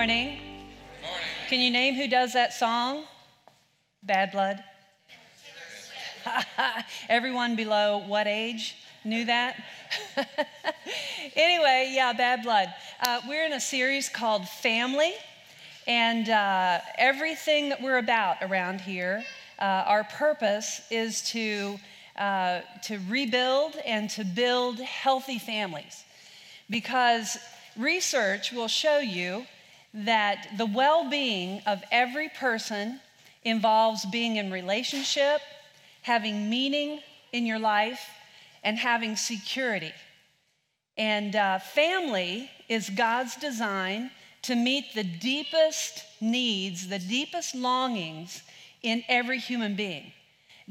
Good morning. Can you name who does that song? Bad Blood? Everyone below what age knew that? anyway, yeah, Bad Blood. Uh, we're in a series called Family, and uh, everything that we're about around here, uh, our purpose is to, uh, to rebuild and to build healthy families. Because research will show you that the well being of every person involves being in relationship, having meaning in your life, and having security. And uh, family is God's design to meet the deepest needs, the deepest longings in every human being.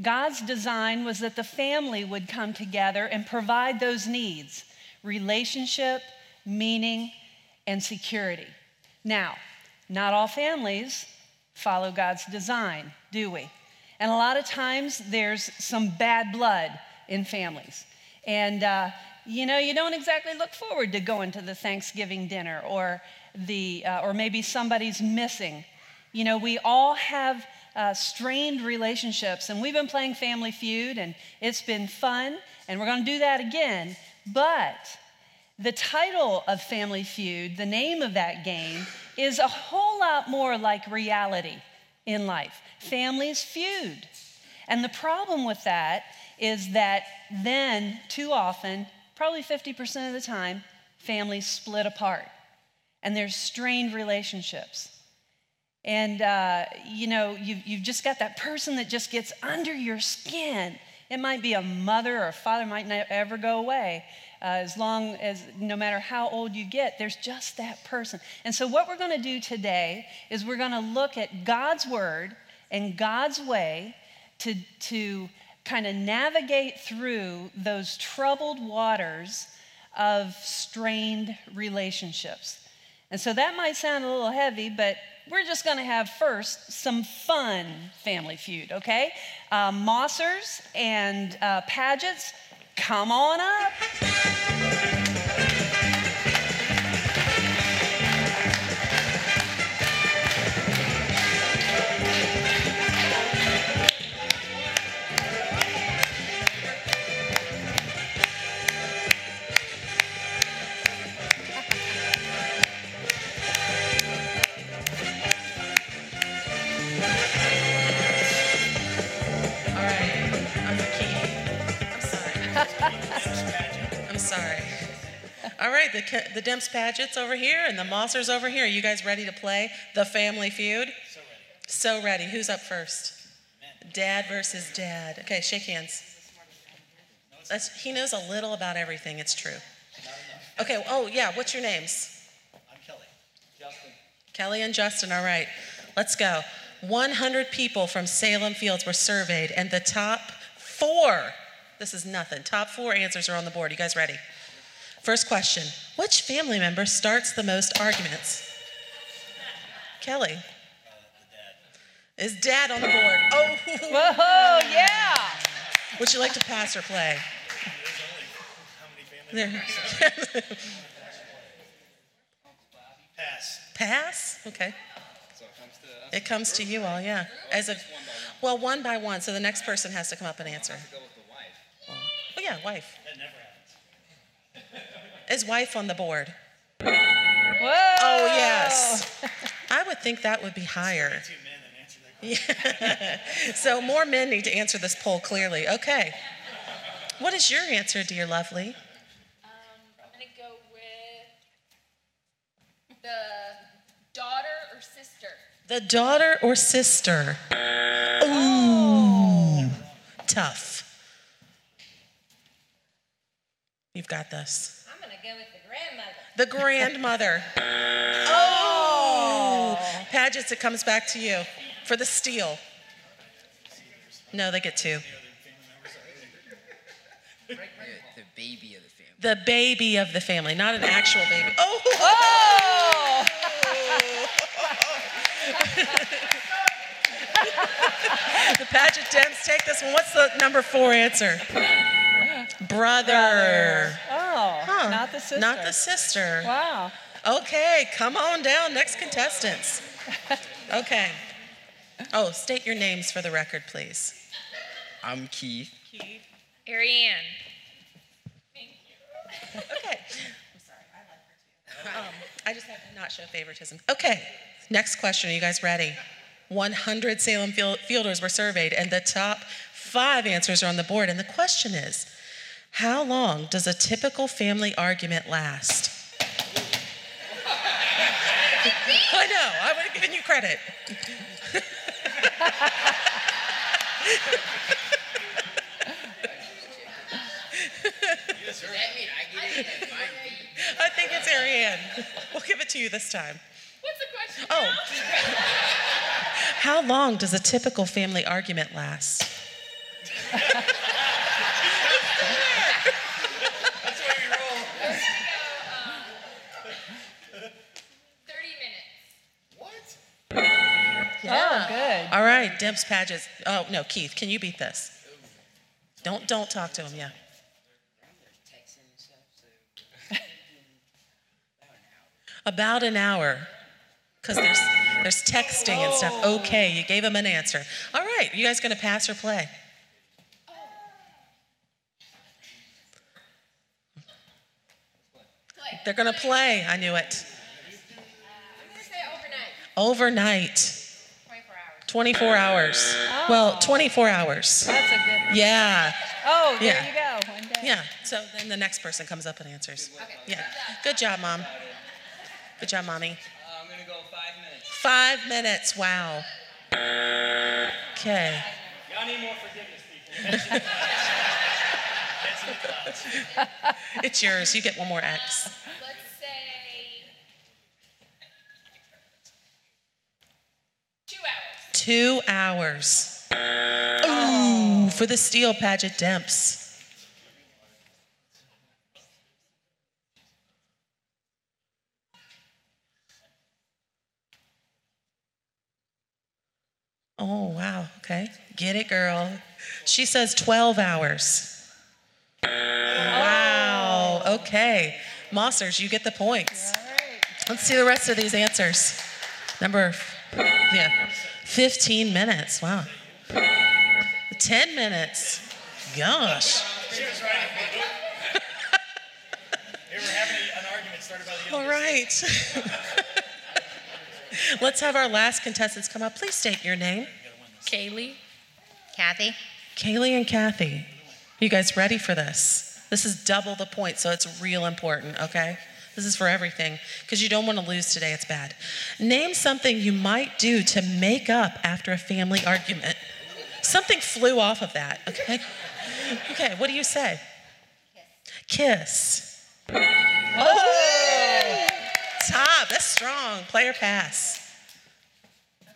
God's design was that the family would come together and provide those needs relationship, meaning, and security. Now, not all families follow God's design, do we? And a lot of times there's some bad blood in families. And, uh, you know, you don't exactly look forward to going to the Thanksgiving dinner or, the, uh, or maybe somebody's missing. You know, we all have uh, strained relationships, and we've been playing Family Feud, and it's been fun, and we're going to do that again. But the title of Family Feud, the name of that game, is a whole lot more like reality in life. Families feud. And the problem with that is that then, too often, probably 50% of the time, families split apart and there's strained relationships. And, uh, you know, you've, you've just got that person that just gets under your skin. It might be a mother or a father, might never ever go away. Uh, as long as, no matter how old you get, there's just that person. And so, what we're going to do today is we're going to look at God's word and God's way to, to kind of navigate through those troubled waters of strained relationships. And so, that might sound a little heavy, but we're just going to have first some fun family feud, okay? Uh, Mossers and uh, Pagets Come on up. Right, the, the Demps Paget's over here and the Mossers over here. Are you guys ready to play the Family Feud? So ready. So ready. Who's up first? Dad versus dad. Okay, shake hands. That's, he knows a little about everything, it's true. Okay, oh yeah, what's your names? I'm Kelly. Justin. Kelly and Justin, all right. Let's go. 100 people from Salem Fields were surveyed, and the top four, this is nothing, top four answers are on the board. You guys ready? First question Which family member starts the most arguments? Kelly. Uh, Is dad on the board? Oh, Whoa, yeah. would you like to pass or play? There's only how many family There. pass. Pass? Okay. So it comes to. It comes to you all, yeah. As a, well, one by one, so the next person has to come up and answer. Go with the wife. Oh, yeah, wife. That never happens. Is wife on the board? Whoa. Oh, yes. I would think that would be higher. Two men that answer that question. Yeah. so more men need to answer this poll clearly. Okay. What is your answer, dear lovely? Um, I'm gonna go with the daughter or sister. The daughter or sister? Ooh. Tough. You've got this. I'm gonna go with the grandmother. The grandmother. Oh. oh. Paget's, it comes back to you for the steal. No, they get two. the, the baby of the family. The baby of the family, not an actual baby. Oh. Oh. the Paget Demps take this one. What's the number four answer? Brother. Oh, Huh. not the sister. Not the sister. Wow. Okay, come on down, next contestants. Okay. Oh, state your names for the record, please. I'm Keith. Keith. Ariane. Okay. I'm sorry, I like her too. Um, I just have to not show favoritism. Okay, next question. Are you guys ready? 100 Salem field- fielders were surveyed, and the top five answers are on the board. And the question is How long does a typical family argument last? I know, I would have given you credit. Does that I get it and mine beat? I think it's Ariane. We'll give it to you this time. What's the question? Oh. How long does a typical family argument last? All right, Deb's Pages. Oh, no, Keith, can you beat this? Don't don't talk to him, yeah. Texting and stuff, so. About an hour. Because there's there's texting and stuff. Okay, you gave him an answer. All right, you guys gonna pass or play? Play. They're gonna play. I knew it. I'm gonna say overnight. Overnight. Twenty-four hours. 24 hours. Well, 24 hours. That's a good. Yeah. Oh, there Yeah. you go. One day. Yeah, so then the next person comes up and answers. Okay. Yeah, good job, Mom. Good job, Mommy. Uh, I'm gonna go five minutes. Five minutes, wow. Okay, Y'all need more forgiveness, people. That's in the clouds. it's yours. You get one more X. Let's say two hours. Ooh, for the steal Paget Demps. Oh, wow. Okay. Get it, girl. She says 12 hours. Wow. Okay. Mossers, you get the points. Let's see the rest of these answers. Number, yeah, 15 minutes. Wow. 10 minutes. Gosh. She was right. they were having an argument started by the All right. Let's have our last contestants come up. Please state your name. Kaylee. Kathy? Kaylee and Kathy. You guys ready for this? This is double the point, so it's real important, okay? This is for everything because you don't want to lose today. It's bad. Name something you might do to make up after a family argument. Something flew off of that, okay? Okay, what do you say? Kiss. Oh! Top, that's strong. Player pass. We're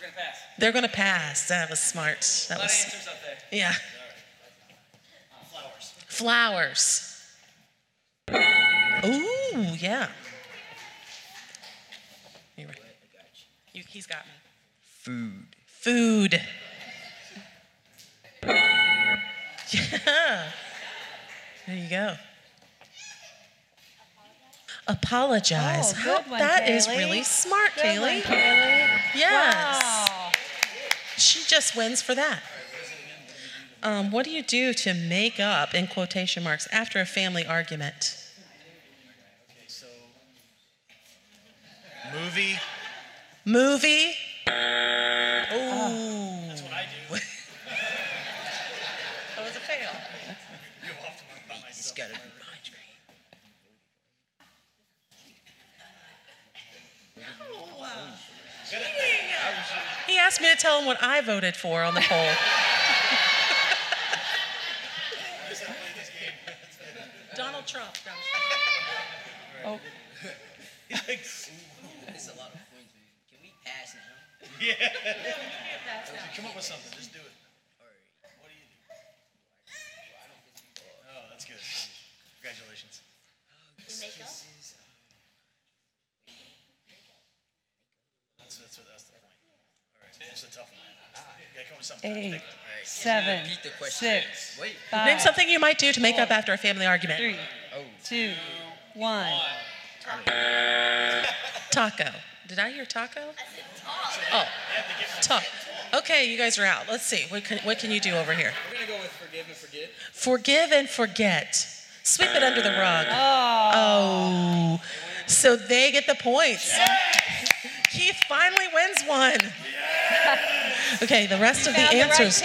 gonna pass. They're going to pass. That was smart. That A lot of was, answers up there. yeah. Uh, flowers. Flowers. Ooh, yeah. You? You, he's got me. Food. Food. Yeah. There you go. Apologize. Oh, good one, that is Kaylee. really smart, Good one, Kaylee. Kaylee. Yes. Wow. She just wins for that. Um, what do you do to make up, in quotation marks, after a family argument? Okay, so movie. Movie? Ooh. That's what I do. That was a fail. You're off to by It's myself. mine, right? He asked me to tell him what I voted for on the poll. Donald Trump. Oh, He's. It's a lot of points, man. Can we pass now? Yeah. Come up with something. Just do it. All right. What do you do? Oh, that's good. Congratulations. Kisses. That's, that's, what- that's the point. All right, it's a tough one. Ah, you gotta come up with something. eight, Alright, can you seven, Repeat the question. six, Wait. Name five, something you might do to make up after a family argument. three, Oh. two, one. taco? Did I hear taco? Oh, talk. Okay, you guys are out. Let's see. What can, what can you do over here? We're gonna go with forgive and forget. Forgive and forget. Sweep it under the rug. Oh. oh. So they get the points. Keith finally wins one. Okay, the rest of the found the right answers.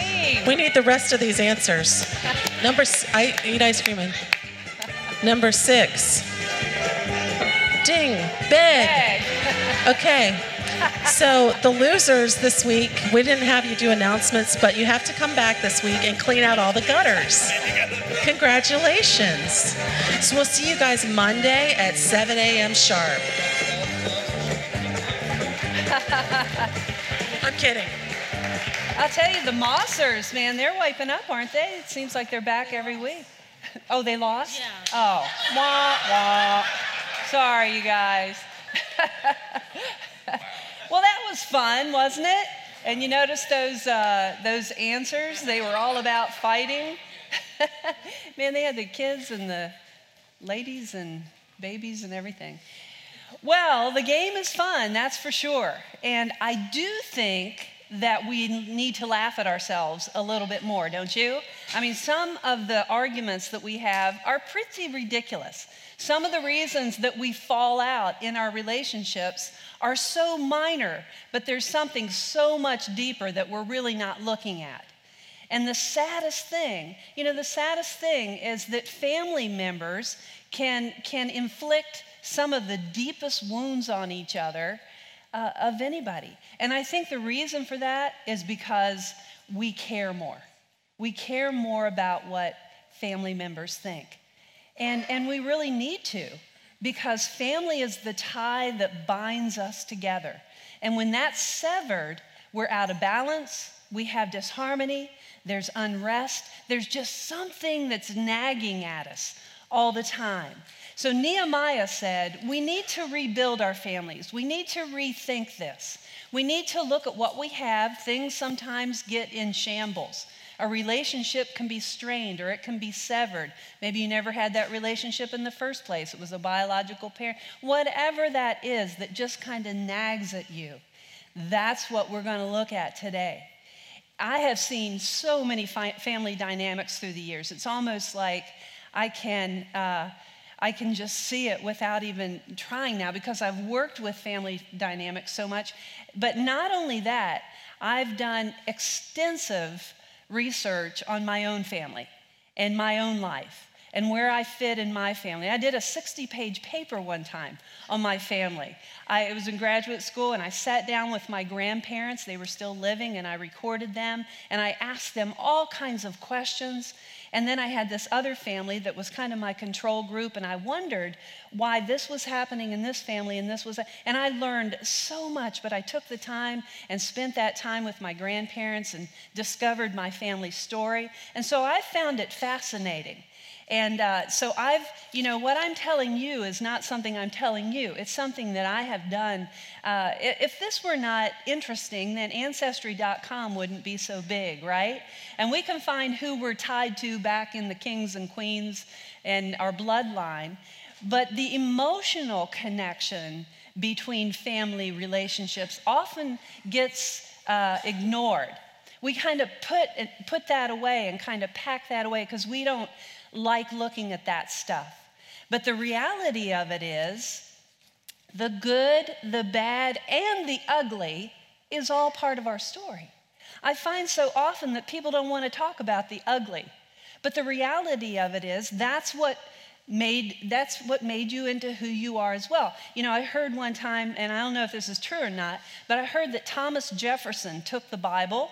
we need the rest of these answers. Number s- I eat ice cream. And number six. Ding, big. Okay. So the losers this week, we didn't have you do announcements, but you have to come back this week and clean out all the gutters. Congratulations. So we'll see you guys Monday at 7 a.m. sharp. I'm kidding. I'll tell you, the Mossers, man, they're wiping up, aren't they? It seems like they're back every week. Oh, they lost? Yeah. Oh, wah, wah. Sorry, you guys. well, that was fun, wasn't it? And you noticed those, uh, those answers? They were all about fighting. man, they had the kids and the ladies and babies and everything. Well, the game is fun, that's for sure. And I do think that we need to laugh at ourselves a little bit more, don't you? I mean, some of the arguments that we have are pretty ridiculous. Some of the reasons that we fall out in our relationships are so minor, but there's something so much deeper that we're really not looking at. And the saddest thing, you know, the saddest thing is that family members can, can inflict some of the deepest wounds on each other uh, of anybody. And I think the reason for that is because we care more. We care more about what family members think. And, and we really need to because family is the tie that binds us together. And when that's severed, we're out of balance, we have disharmony, there's unrest, there's just something that's nagging at us all the time. So Nehemiah said, We need to rebuild our families. We need to rethink this. We need to look at what we have. Things sometimes get in shambles. A relationship can be strained or it can be severed. Maybe you never had that relationship in the first place. It was a biological parent. Whatever that is that just kind of nags at you, that's what we're going to look at today. I have seen so many fi- family dynamics through the years. It's almost like I can, uh, I can just see it without even trying now because I've worked with family dynamics so much. But not only that, I've done extensive research on my own family and my own life and where I fit in my family. I did a 60 page paper one time on my family. I was in graduate school and I sat down with my grandparents. They were still living and I recorded them and I asked them all kinds of questions. And then I had this other family that was kind of my control group and I wondered why this was happening in this family and this was, and I learned so much, but I took the time and spent that time with my grandparents and discovered my family story. And so I found it fascinating. And uh, so I've, you know, what I'm telling you is not something I'm telling you. It's something that I have done. Uh, if this were not interesting, then Ancestry.com wouldn't be so big, right? And we can find who we're tied to back in the kings and queens and our bloodline. But the emotional connection between family relationships often gets uh, ignored. We kind of put, put that away and kind of pack that away because we don't like looking at that stuff. But the reality of it is the good, the bad, and the ugly is all part of our story. I find so often that people don't want to talk about the ugly. But the reality of it is that's what made that's what made you into who you are as well. You know, I heard one time and I don't know if this is true or not, but I heard that Thomas Jefferson took the Bible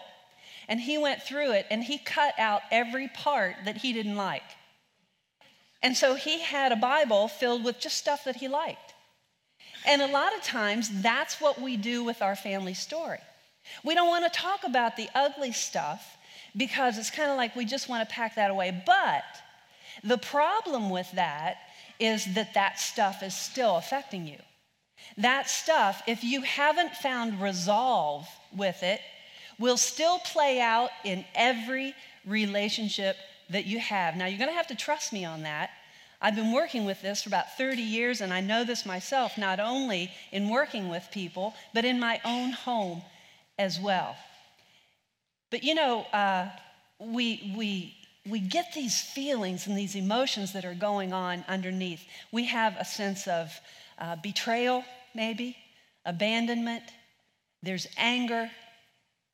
and he went through it and he cut out every part that he didn't like. And so he had a Bible filled with just stuff that he liked. And a lot of times, that's what we do with our family story. We don't want to talk about the ugly stuff because it's kind of like we just want to pack that away. But the problem with that is that that stuff is still affecting you. That stuff, if you haven't found resolve with it, will still play out in every relationship that you have. Now, you're going to have to trust me on that. I've been working with this for about 30 years, and I know this myself, not only in working with people, but in my own home as well. But you know, uh, we, we, we get these feelings and these emotions that are going on underneath. We have a sense of uh, betrayal, maybe, abandonment, there's anger.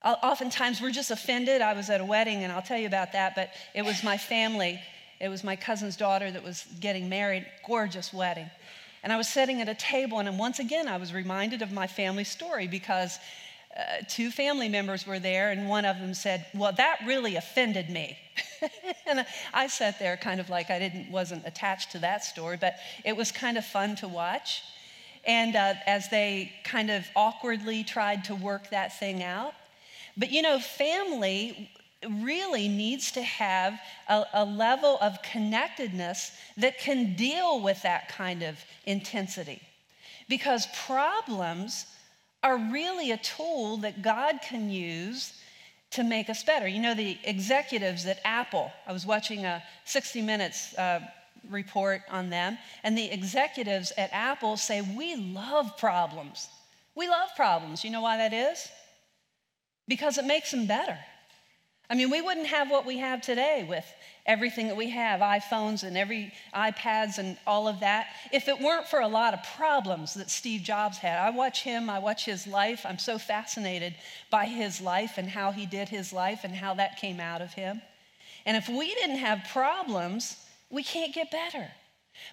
Oftentimes we're just offended. I was at a wedding, and I'll tell you about that, but it was my family. It was my cousin's daughter that was getting married, gorgeous wedding. And I was sitting at a table, and once again, I was reminded of my family story because uh, two family members were there, and one of them said, "Well, that really offended me." and I sat there, kind of like I didn't wasn't attached to that story, but it was kind of fun to watch. And uh, as they kind of awkwardly tried to work that thing out, but you know, family really needs to have a, a level of connectedness that can deal with that kind of intensity, because problems are really a tool that God can use to make us better. You know, the executives at Apple, I was watching a 60 Minutes uh, report on them, and the executives at Apple say, We love problems. We love problems. You know why that is? Because it makes them better. I mean, we wouldn't have what we have today with everything that we have iPhones and every iPads and all of that if it weren't for a lot of problems that Steve Jobs had. I watch him, I watch his life. I'm so fascinated by his life and how he did his life and how that came out of him. And if we didn't have problems, we can't get better.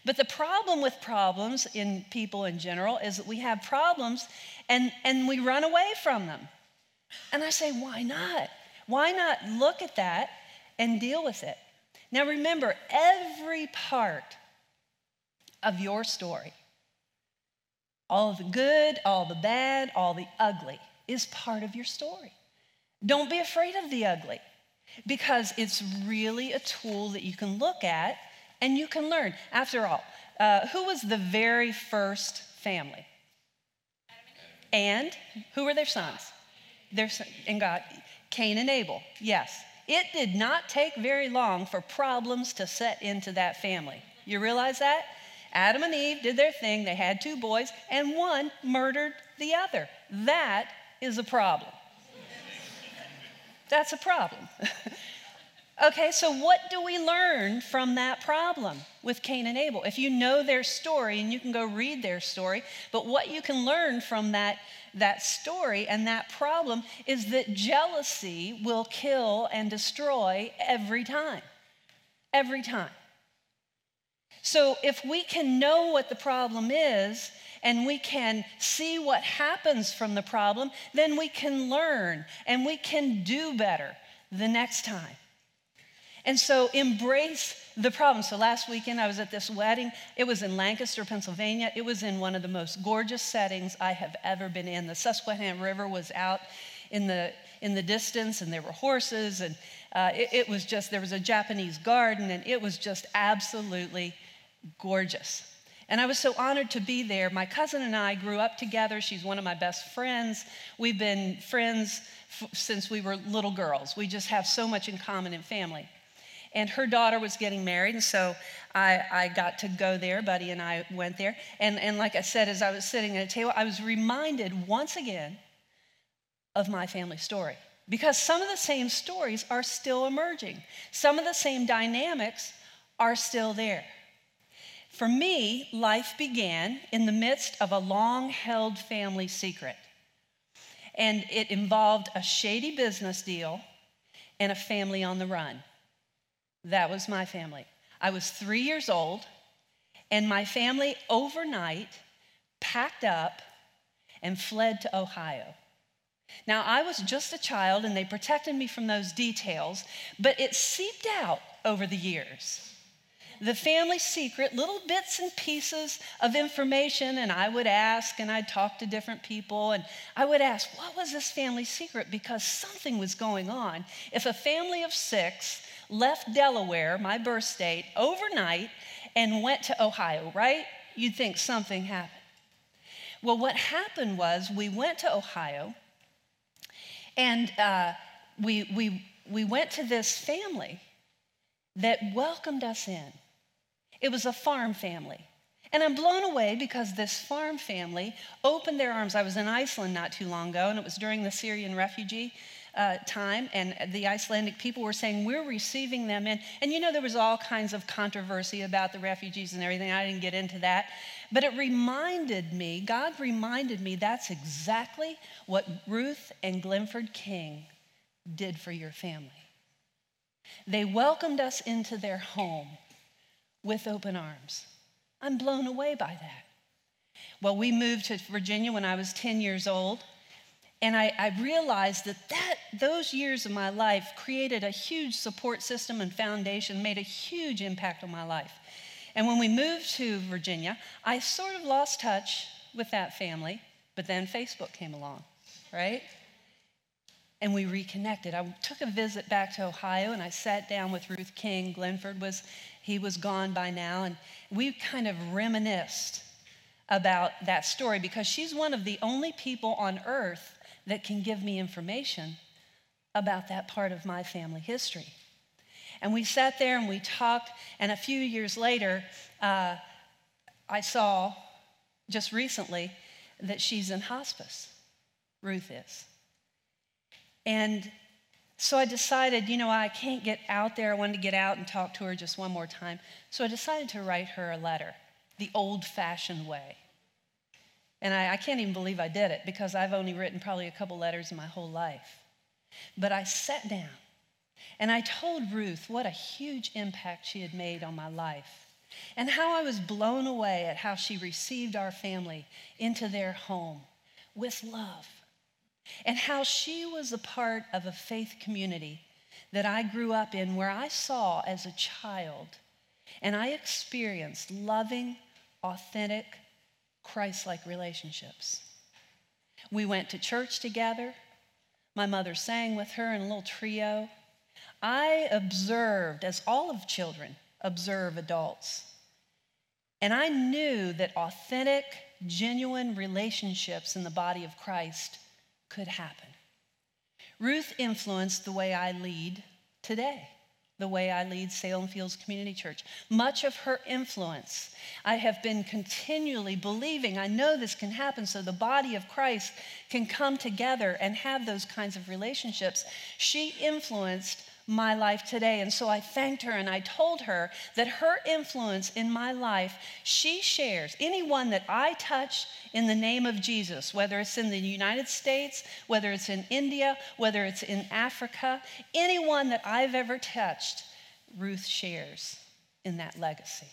But the problem with problems in people in general is that we have problems and, and we run away from them. And I say, why not? Why not look at that and deal with it? Now remember, every part of your story, all the good, all the bad, all the ugly, is part of your story. Don't be afraid of the ugly because it's really a tool that you can look at and you can learn. After all, uh, who was the very first family? And who were their sons? Their son, and God, Cain and Abel. Yes, it did not take very long for problems to set into that family. You realize that? Adam and Eve did their thing. They had two boys, and one murdered the other. That is a problem. That's a problem. Okay, so what do we learn from that problem with Cain and Abel? If you know their story, and you can go read their story, but what you can learn from that, that story and that problem is that jealousy will kill and destroy every time. Every time. So if we can know what the problem is, and we can see what happens from the problem, then we can learn and we can do better the next time. And so embrace the problem. So last weekend I was at this wedding. It was in Lancaster, Pennsylvania. It was in one of the most gorgeous settings I have ever been in. The Susquehanna River was out in the in the distance, and there were horses, and uh, it, it was just there was a Japanese garden, and it was just absolutely gorgeous. And I was so honored to be there. My cousin and I grew up together. She's one of my best friends. We've been friends f- since we were little girls. We just have so much in common in family. And her daughter was getting married, and so I, I got to go there. Buddy and I went there. And, and like I said, as I was sitting at a table, I was reminded once again of my family story. Because some of the same stories are still emerging, some of the same dynamics are still there. For me, life began in the midst of a long held family secret. And it involved a shady business deal and a family on the run. That was my family. I was three years old, and my family overnight packed up and fled to Ohio. Now, I was just a child, and they protected me from those details, but it seeped out over the years. The family secret, little bits and pieces of information, and I would ask, and I'd talk to different people, and I would ask, what was this family secret? Because something was going on. If a family of six left Delaware, my birth state, overnight and went to Ohio, right? You'd think something happened. Well, what happened was we went to Ohio and uh, we, we, we went to this family that welcomed us in. It was a farm family. And I'm blown away because this farm family opened their arms. I was in Iceland not too long ago, and it was during the Syrian refugee uh, time, and the Icelandic people were saying, We're receiving them in. And you know, there was all kinds of controversy about the refugees and everything. I didn't get into that. But it reminded me, God reminded me, that's exactly what Ruth and Glenford King did for your family. They welcomed us into their home with open arms. I'm blown away by that. Well, we moved to Virginia when I was 10 years old. And I, I, realized that, that those years of my life created a huge support system and foundation, made a huge impact on my life. And when we moved to Virginia, I sort of lost touch with that family, but then Facebook came along, right? And we reconnected. I took a visit back to Ohio and I sat down with Ruth King. Glenford was, he was gone by now, and we kind of reminisced about that story because she's one of the only people on earth that can give me information about that part of my family history. And we sat there and we talked, and a few years later, uh, I saw just recently that she's in hospice. Ruth is. And so I decided, you know, I can't get out there. I wanted to get out and talk to her just one more time. So I decided to write her a letter, the old fashioned way. And I, I, can't even believe I did it because I've only written probably a couple letters in my whole life. But I sat down and I told Ruth what a huge impact she had made on my life and how I was blown away at how she received our family into their home with love and how she was a part of a faith community that I grew up in where I saw as a child and I experienced loving, authentic, Christ like relationships. We went to church together. My mother sang with her in a little trio. I observed, as all of children observe adults, and I knew that authentic, genuine relationships in the body of Christ could happen. Ruth influenced the way I lead today the way I lead Salem Fields Community Church. Much of her influence, I have been continually believing I know this can happen so the body of Christ can come together and have those kinds of relationships. She influenced my life today. And so I thanked her and I told her that her influence in my life, she shares. Anyone that I touch in the name of Jesus, whether it's in the United States, whether it's in India, whether it's in Africa, anyone that I've ever touched, Ruth shares in that legacy.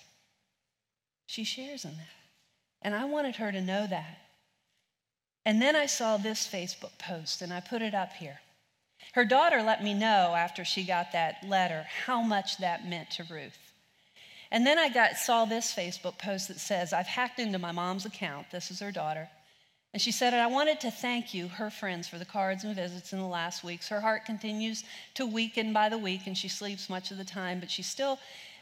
She shares in that. And I wanted her to know that. And then I saw this Facebook post and I put it up here. Her daughter let me know after she got that letter how much that meant to Ruth. And then I got saw this Facebook post that says, I've hacked into my mom's account. This is her daughter. And she said, I wanted to thank you, her friends, for the cards and visits in the last weeks. Her heart continues to weaken by the week, and she sleeps much of the time, but she still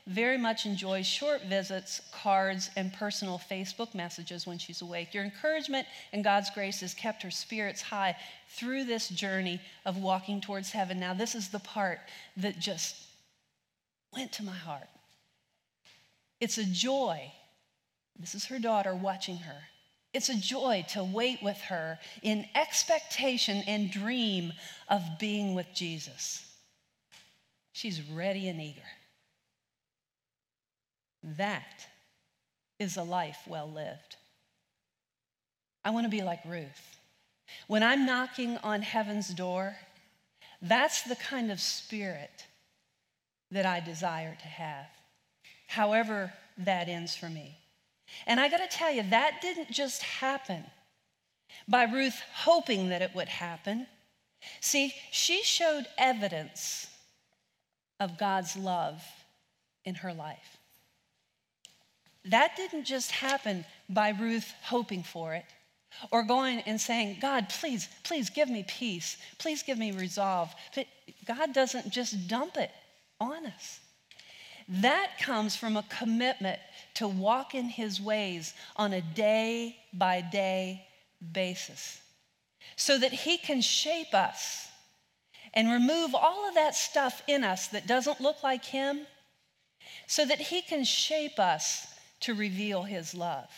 very much enjoys short visits, cards, and personal Facebook messages when she's awake. Your encouragement and God's grace has kept her spirits high through this journey of walking towards heaven. Now, this is the part that just went to my heart. It's a joy. This is her daughter watching her. It's a joy to wait with her in expectation and dream of being with Jesus. She's ready and eager. That is a life well lived. I want to be like Ruth. When I'm knocking on heaven's door, that's the kind of spirit that I desire to have, however that ends for me. And I got to tell you, that didn't just happen by Ruth hoping that it would happen. See, she showed evidence of God's love in her life. That didn't just happen by Ruth hoping for it or going and saying, God, please, please give me peace. Please give me resolve. But God doesn't just dump it on us. That comes from a commitment to walk in His ways on a day by day basis so that He can shape us and remove all of that stuff in us that doesn't look like Him so that he can shape us to reveal his love.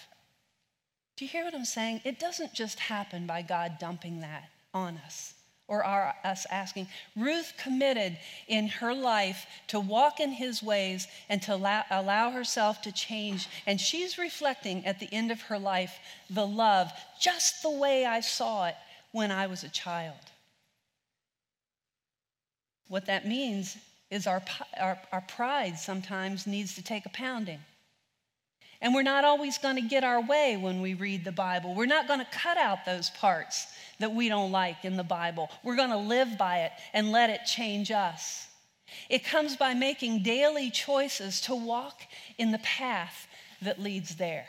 Do you hear what I'm saying? It doesn't just happen by God dumping that on us or our, us asking. Ruth committed in her life to walk in his ways and to allow, allow herself to change. And she's reflecting at the end of her life the love just the way I saw it when I was a child. What that means is our, our, our pride sometimes needs to take a pounding. And we're not always going to get our way when we read the Bible. We're not going to cut out those parts that we don't like in the Bible. We're going to live by it and let it change us. It comes by making daily choices to walk in the path that leads there.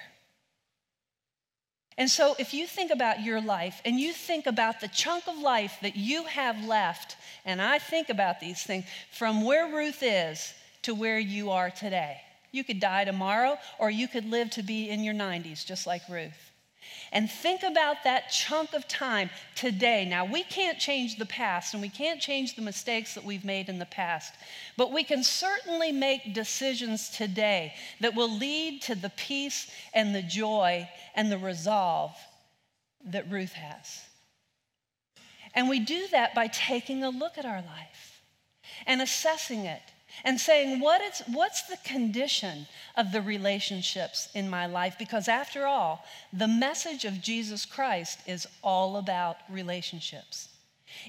And so, if you think about your life and you think about the chunk of life that you have left, and I think about these things from where Ruth is to where you are today, you could die tomorrow or you could live to be in your 90s, just like Ruth. And think about that chunk of time today. Now, we can't change the past and we can't change the mistakes that we've made in the past, but we can certainly make decisions today that will lead to the peace and the joy and the resolve that Ruth has. And we do that by taking a look at our life and assessing it and saying, what is, What's the condition of the relationships in my life? Because after all, the message of Jesus Christ is all about relationships.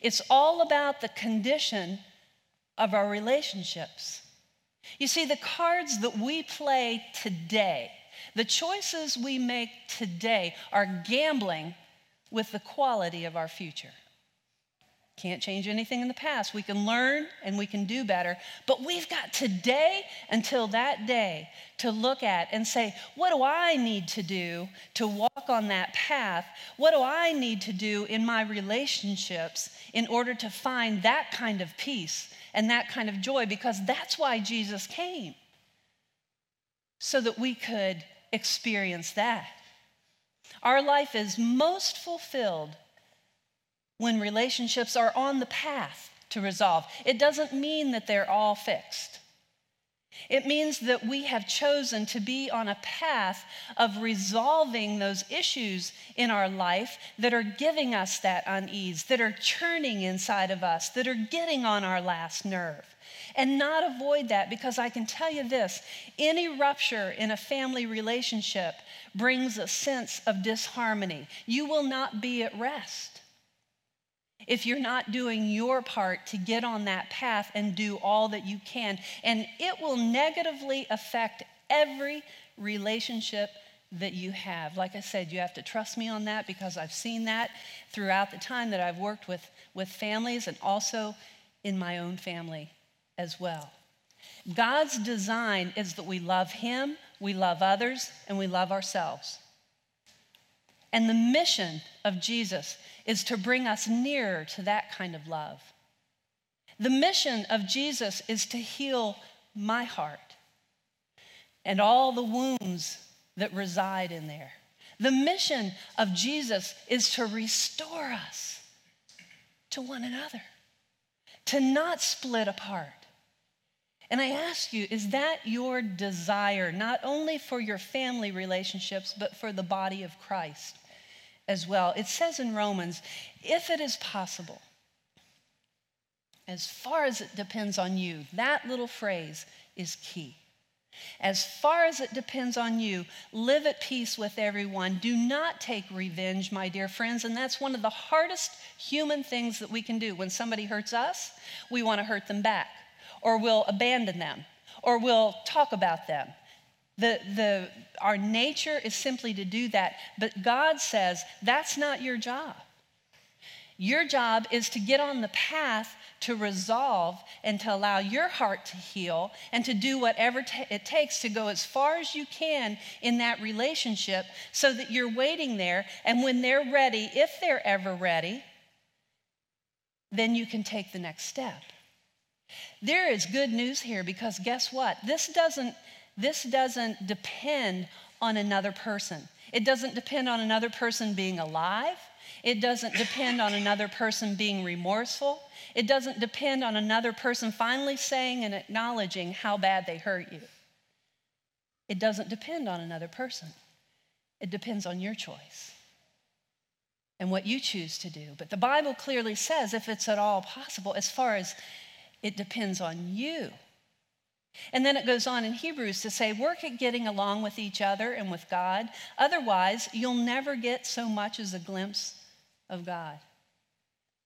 It's all about the condition of our relationships. You see, the cards that we play today, the choices we make today, are gambling with the quality of our future. Can't change anything in the past. We can learn and we can do better. But we've got today until that day to look at and say, what do I need to do to walk on that path? What do I need to do in my relationships in order to find that kind of peace and that kind of joy? Because that's why Jesus came, so that we could experience that. Our life is most fulfilled when relationships are on the path to resolve. It doesn't mean that they're all fixed. It means that we have chosen to be on a path of resolving those issues in our life that are giving us that unease, that are churning inside of us, that are getting on our last nerve. And not avoid that because I can tell you this any rupture in a family relationship brings a sense of disharmony. You will not be at rest if you're not doing your part to get on that path and do all that you can. And it will negatively affect every relationship that you have. Like I said, you have to trust me on that because I've seen that throughout the time that I've worked with, with families and also in my own family as well. God's design is that we love Him, we love others, and we love ourselves. And the mission of Jesus is to bring us nearer to that kind of love. The mission of Jesus is to heal my heart and all the wounds that reside in there. The mission of Jesus is to restore us to one another, to not split apart. And I ask you, is that your desire, not only for your family relationships, but for the body of Christ as well? It says in Romans, if it is possible, as far as it depends on you, that little phrase is key. As far as it depends on you, live at peace with everyone. Do not take revenge, my dear friends. And that's one of the hardest human things that we can do. When somebody hurts us, we want to hurt them back or we'll abandon them, or we'll talk about them. The, the, our nature is simply to do that. But God says that's not your job. Your job is to get on the path to resolve and to allow your heart to heal and to do whatever t- it takes to go as far as you can in that relationship so that you're waiting there. And when they're ready, if they're ever ready, then you can take the next step. There is good news here because guess what? This doesn't, this doesn't depend on another person. It doesn't depend on another person being alive. It doesn't depend on another person being remorseful. It doesn't depend on another person finally saying and acknowledging how bad they hurt you. It doesn't depend on another person, it depends on your choice and what you choose to do. But the Bible clearly says if it's at all possible, as far as it depends on you. And then it goes on in Hebrews to say, work at getting along with each other and with God. Otherwise, you'll never get so much as a glimpse of God.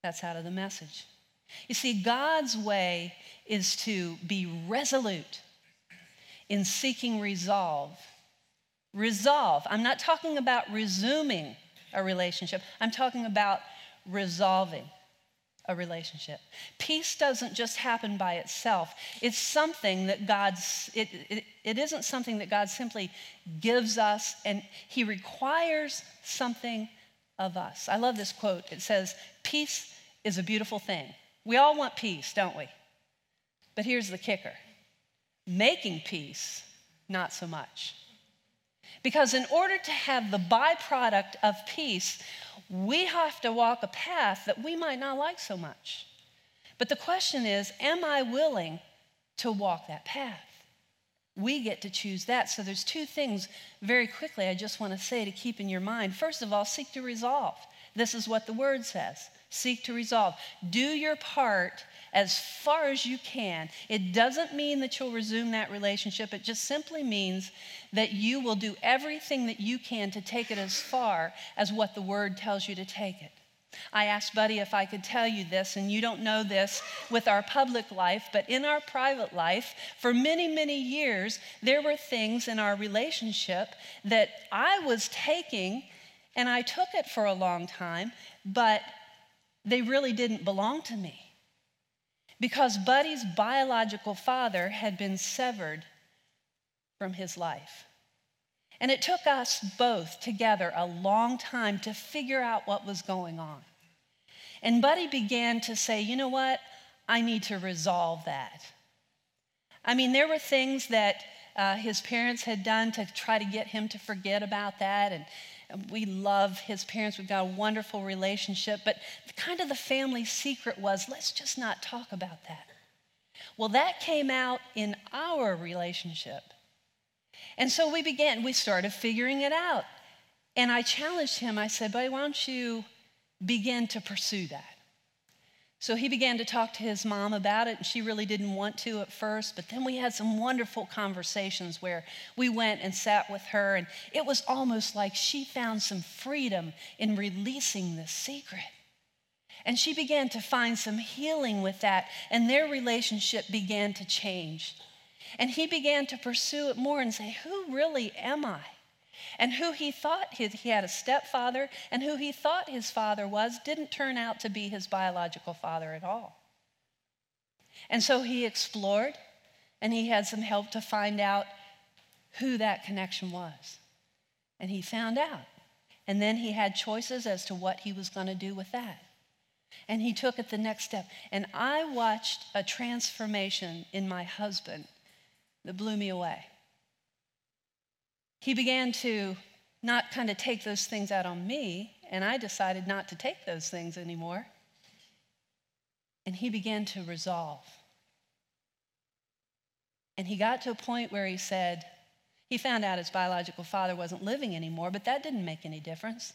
That's out of the message. You see, God's way is to be resolute in seeking resolve. Resolve. I'm not talking about resuming a relationship, I'm talking about resolving a relationship. Peace doesn't just happen by itself. It's something that God's, it, it, it isn't something that God simply gives us, and He requires something of us. I love this quote. It says, Peace is a beautiful thing. We all want peace, don't we? But here's the kicker making peace, not so much. Because in order to have the byproduct of peace, we have to walk a path that we might not like so much. But the question is, am I willing to walk that path? We get to choose that. So there's two things very quickly I just want to say to keep in your mind. First of all, seek to resolve. This is what the word says. Seek to resolve. Do your part as far as you can. It doesn't mean that you'll resume that relationship, it just simply means that you will do everything that you can to take it as far as what the word tells you to take it. I asked Buddy if I could tell you this, and you don't know this with our public life, but in our private life, for many, many years, there were things in our relationship that I was taking, and I took it for a long time, but they really didn't belong to me because Buddy's biological father had been severed from his life. And it took us both together a long time to figure out what was going on. And Buddy began to say, you know what? I need to resolve that. I mean, there were things that uh, his parents had done to try to get him to forget about that. And we love his parents. We've got a wonderful relationship. But kind of the family secret was let's just not talk about that. Well, that came out in our relationship. And so we began, we started figuring it out. And I challenged him. I said, Buddy, why don't you begin to pursue that? So he began to talk to his mom about it, and she really didn't want to at first. But then we had some wonderful conversations where we went and sat with her, and it was almost like she found some freedom in releasing the secret. And she began to find some healing with that, and their relationship began to change. And he began to pursue it more and say, Who really am I? And who he thought he, had a stepfather and who he thought his father was didn't turn out to be his biological father at all. And so he explored and he had some help to find out who that connection was. And he found out. And then he had choices as to what he was going to do with that. And he took it the next step. And I watched a transformation in my husband that blew me away he began to not kind of take those things out on me, and I decided not to take those things anymore. And he began to resolve. And he got to a point where he said, he found out his biological father wasn't living anymore, but that didn't make any difference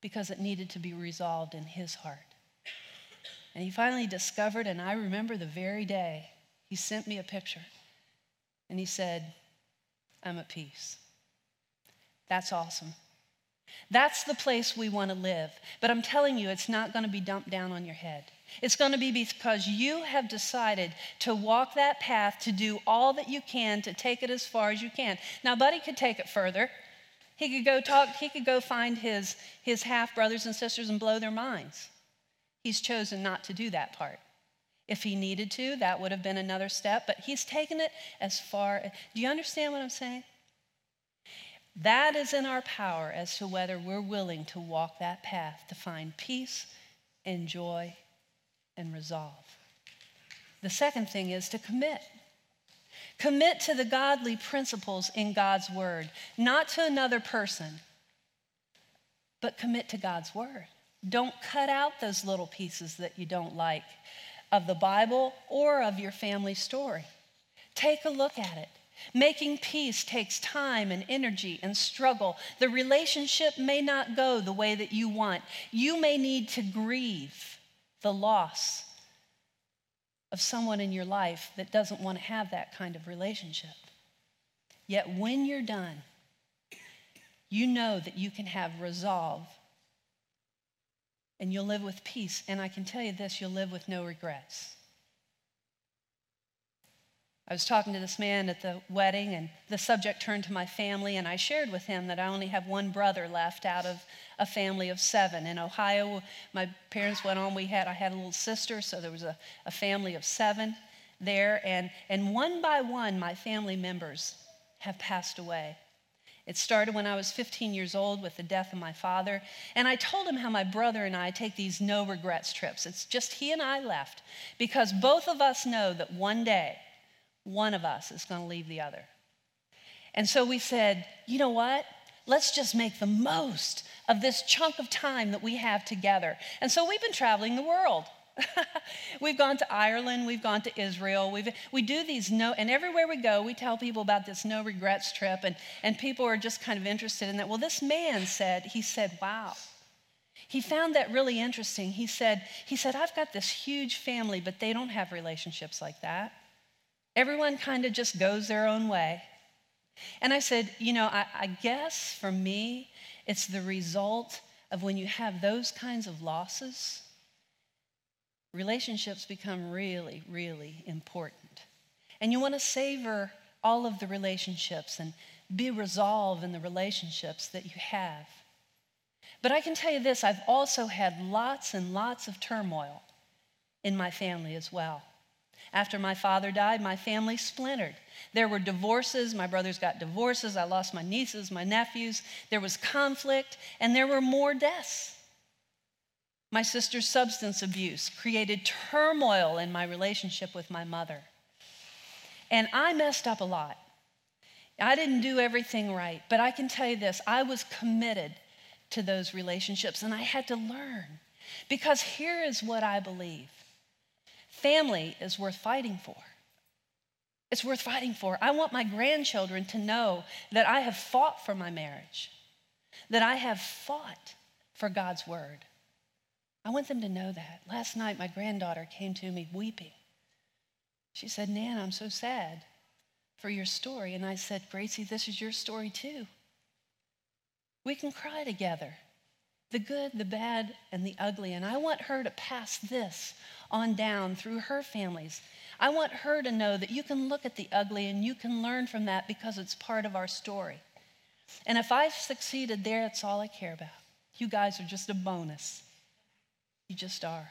because it needed to be resolved in his heart. And he finally discovered, and I remember the very day, he sent me a picture. And he said, I'm at peace. That's awesome. That's the place we want to live. But I'm telling you, it's not going to be dumped down on your head. It's going to be because you have decided to walk that path, to do all that you can, to take it as far as you can. Now, Buddy could take it further. He could go talk, he could go find his, his half brothers and sisters and blow their minds. He's chosen not to do that part. If he needed to, that would have been another step, but he's taken it as far. Do you understand what I'm saying? That is in our power as to whether we're willing to walk that path to find peace and joy and resolve. The second thing is to commit. Commit to the godly principles in God's word, not to another person, but commit to God's word. Don't cut out those little pieces that you don't like of the Bible or of your family story. Take a look at it Making peace takes time and energy and struggle. The relationship may not go the way that you want. You may need to grieve the loss of someone in your life that doesn't want to have that kind of relationship. Yet when you're done, you know that you can have resolve and you'll live with peace. And I can tell you this you'll live with no regrets. I was talking to this man at the wedding, and the subject turned to my family, and I shared with him that I only have one brother left out of a family of seven. In Ohio, my parents went on, we had, I had a little sister, so there was a, a family of seven there, and, and one by one, my family members have passed away. It started when I was 15 years old with the death of my father. And I told him how my brother and I take these no regrets trips. It's just he and I left because both of us know that one day one of us is going to leave the other. And so we said, you know what? Let's just make the most of this chunk of time that we have together. And so we've been traveling the world. we've gone to Ireland, we've gone to Israel. We've, we do these no, and everywhere we go, we tell people about this no regrets trip, and, and people are just kind of interested in that. Well, this man said, he said, wow. He found that really interesting. He said, he said, I've got this huge family, but they don't have relationships like that. Everyone kind of just goes their own way. And I said, you know, I, I guess for me, it's the result of when you have those kinds of losses relationships become really, really important. And you want to savor all of the relationships and be resolved in the relationships that you have. But I can tell you this I've also had lots and lots of turmoil in my family as well. After my father died, my family splintered. There were divorces. My brothers got divorces. I lost my nieces, my nephews. There was conflict, and there were more deaths. My sister's substance abuse created turmoil in my relationship with my mother. And I messed up a lot. I didn't do everything right, but I can tell you this I was committed to those relationships and I had to learn. Because here is what I believe family is worth fighting for. It's worth fighting for. I want my grandchildren to know that I have fought for my marriage, that I have fought for God's word. I want them to know that. Last night, my granddaughter came to me weeping. She said, Nan, I'm so sad for your story. And I said, Gracie, this is your story too. We can cry together the good, the bad, and the ugly. And I want her to pass this on down through her families. I want her to know that you can look at the ugly and you can learn from that because it's part of our story. And if I've succeeded there, that's all I care about. You guys are just a bonus. You just are.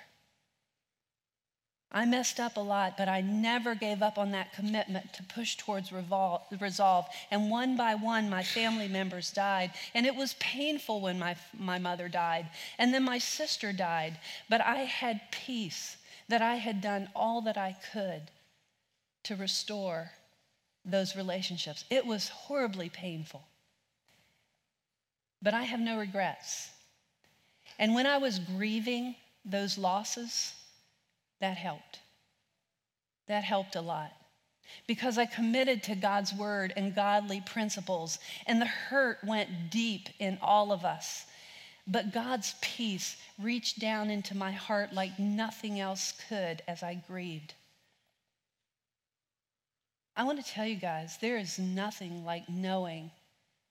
I messed up a lot, but I never gave up on that commitment to push towards resolve. And one by one, my family members died. And it was painful when my, my mother died. And then my sister died. But I had peace that I had done all that I could to restore those relationships. It was horribly painful. But I have no regrets. And when I was grieving those losses, that helped. That helped a lot. Because I committed to God's word and godly principles, and the hurt went deep in all of us. But God's peace reached down into my heart like nothing else could as I grieved. I want to tell you guys, there is nothing like knowing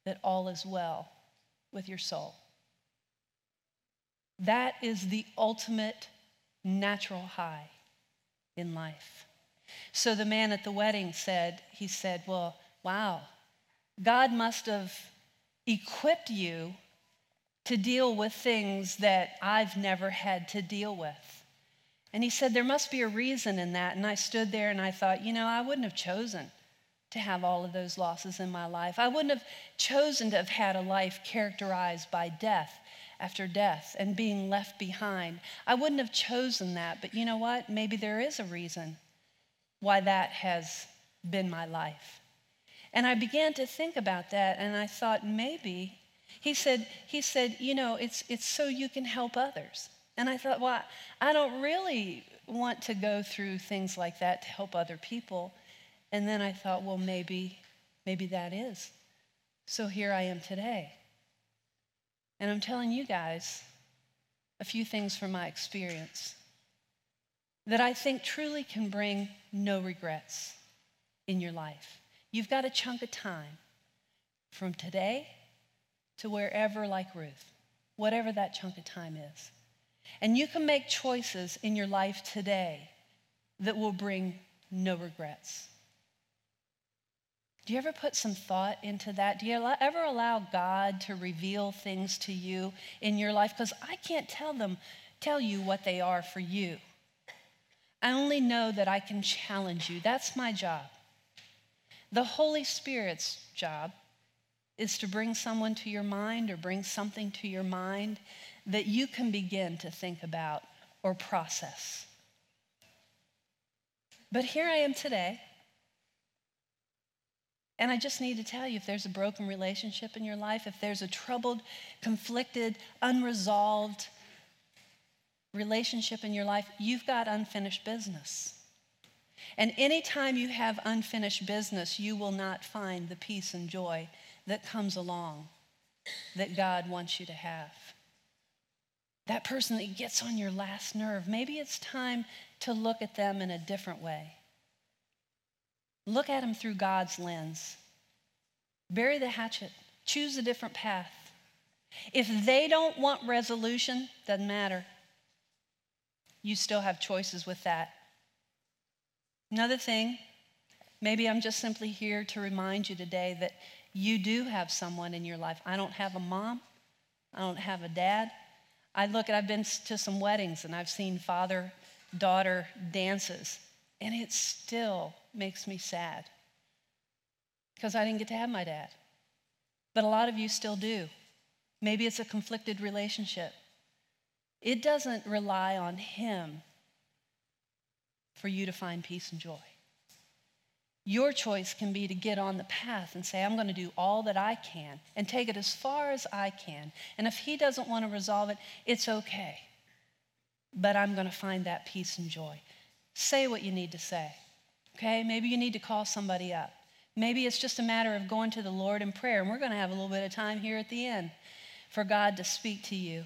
that all is well with your soul. That is the ultimate natural high in life. So the man at the wedding said, he said, Well, wow, God must have equipped you to deal with things that I've never had to deal with. And he said, There must be a reason in that. And I stood there and I thought, you know, I wouldn't have chosen to have all of those losses in my life. I wouldn't have chosen to have had a life characterized by death after death and being left behind. I wouldn't have chosen that, but you know what? Maybe there is a reason why that has been my life. And I began to think about that and I thought maybe he said he said, "You know, it's it's so you can help others." And I thought, "Well, I don't really want to go through things like that to help other people." And then I thought, "Well, maybe Maybe that is. So here I am today. And I'm telling you guys a few things from my experience that I think truly can bring no regrets in your life. You've got a chunk of time from today to wherever, like Ruth, whatever that chunk of time is. And you can make choices in your life today that will bring no regrets. Do you ever put some thought into that? Do you ever allow God to reveal things to you in your life? Because I can't tell them, tell you what they are for you. I only know that I can challenge you. That's my job. The Holy Spirit's job is to bring someone to your mind or bring something to your mind that you can begin to think about or process. But here I am today. And I just need to tell you if there's a broken relationship in your life, if there's a troubled, conflicted, unresolved relationship in your life, you've got unfinished business. And anytime you have unfinished business, you will not find the peace and joy that comes along that God wants you to have. That person that gets on your last nerve, maybe it's time to look at them in a different way. Look at them through God's lens. Bury the hatchet. Choose a different path. If they don't want resolution, doesn't matter. You still have choices with that. Another thing, maybe I'm just simply here to remind you today that you do have someone in your life. I don't have a mom, I don't have a dad. I look at, I've been to some weddings and I've seen father daughter dances, and it still makes me sad because I didn't get to have my dad. But a lot of you still do. Maybe it's a conflicted relationship. It doesn't rely on him for you to find peace and joy. Your choice can be to get on the path and say, I'm going to do all that I can and take it as far as I can. And if he doesn't want to resolve it, it's okay. But I'm going to find that peace and joy. Say what you need to say. Okay? Maybe you need to call somebody up. Maybe it's just a matter of going to the Lord in prayer. And we're going to have a little bit of time here at the end for God to speak to you.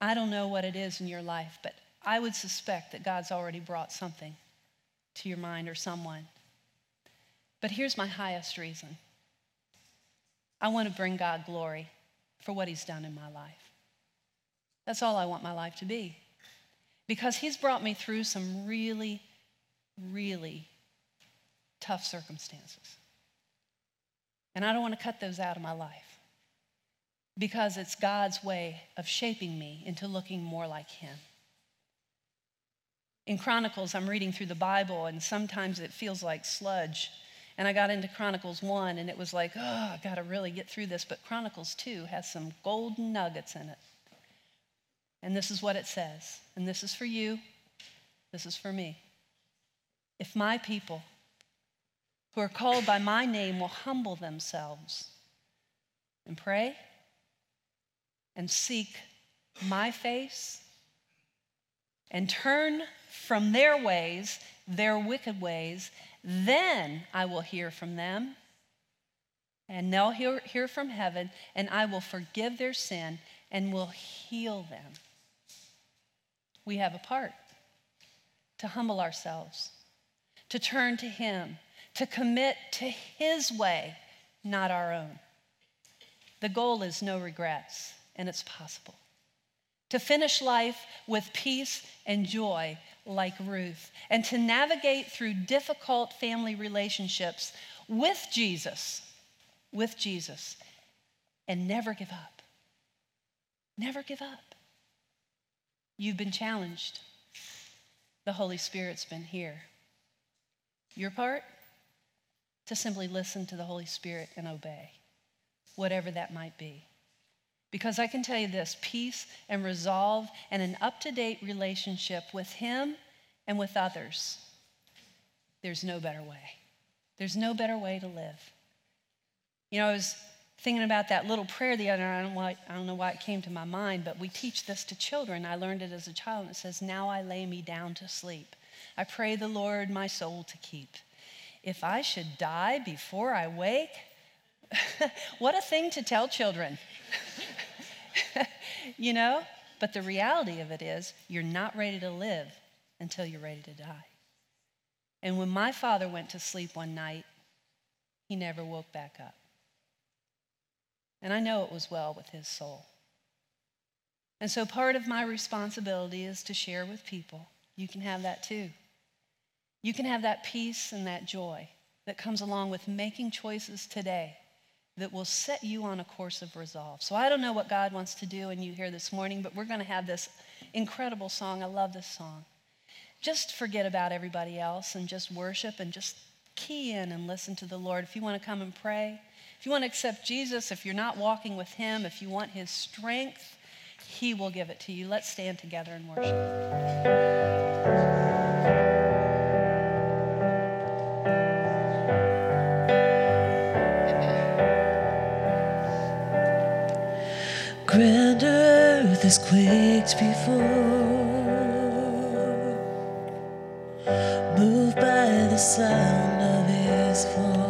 I don't know what it is in your life, but I would suspect that God's already brought something to your mind or someone. But here's my highest reason I want to bring God glory for what He's done in my life. That's all I want my life to be. Because He's brought me through some really, really tough circumstances. And I don't want to cut those out of my life because it's God's way of shaping me into looking more like Him. In Chronicles, I'm reading through the Bible, and sometimes it feels like sludge and I got into Chronicles 1, and it was like, oh, I got to really get through this. But Chronicles 2 has some golden nuggets in it. And this is what it says. And this is for you, this is for me. If my people who are called by my name will humble themselves and pray and seek my face and turn from their ways, their wicked ways, then I will hear from them, and they'll hear, hear from heaven, and I will forgive their sin and will heal them. We have a part to humble ourselves, to turn to Him, to commit to His way, not our own. The goal is no regrets, and it's possible. To finish life with peace and joy like Ruth, and to navigate through difficult family relationships with Jesus, with Jesus, and never give up. Never give up. You've been challenged. The Holy Spirit's been here. Your part? To simply listen to the Holy Spirit and obey, whatever that might be. Because I can tell you this peace and resolve and an up to date relationship with Him and with others. There's no better way. There's no better way to live. You know, I was thinking about that little prayer the other night. I don't, why, I don't know why it came to my mind, but we teach this to children. I learned it as a child, and it says, Now I lay me down to sleep. I pray the Lord my soul to keep. if I should die before I wake, what a thing to tell children. you know? But the reality of it is, you're not ready to live until you're ready to die. And when my father went to sleep one night, he never woke back up. And I know it was well with his soul. And so part of my responsibility is to share with people. You can have that too. You can have that peace and that joy that comes along with making choices today that will set you on a course of resolve. So I don't know what God wants to do in you here this morning, but we're going to have this incredible song. I love this song. Just forget about everybody else and just worship and just key in and listen to the Lord. If you want to come and pray, if you want to accept Jesus, if you're not walking with Him, if you want His strength, He will give it to you. Let's stand together and worship. Earth has quaked before, moved by the sound of his voice.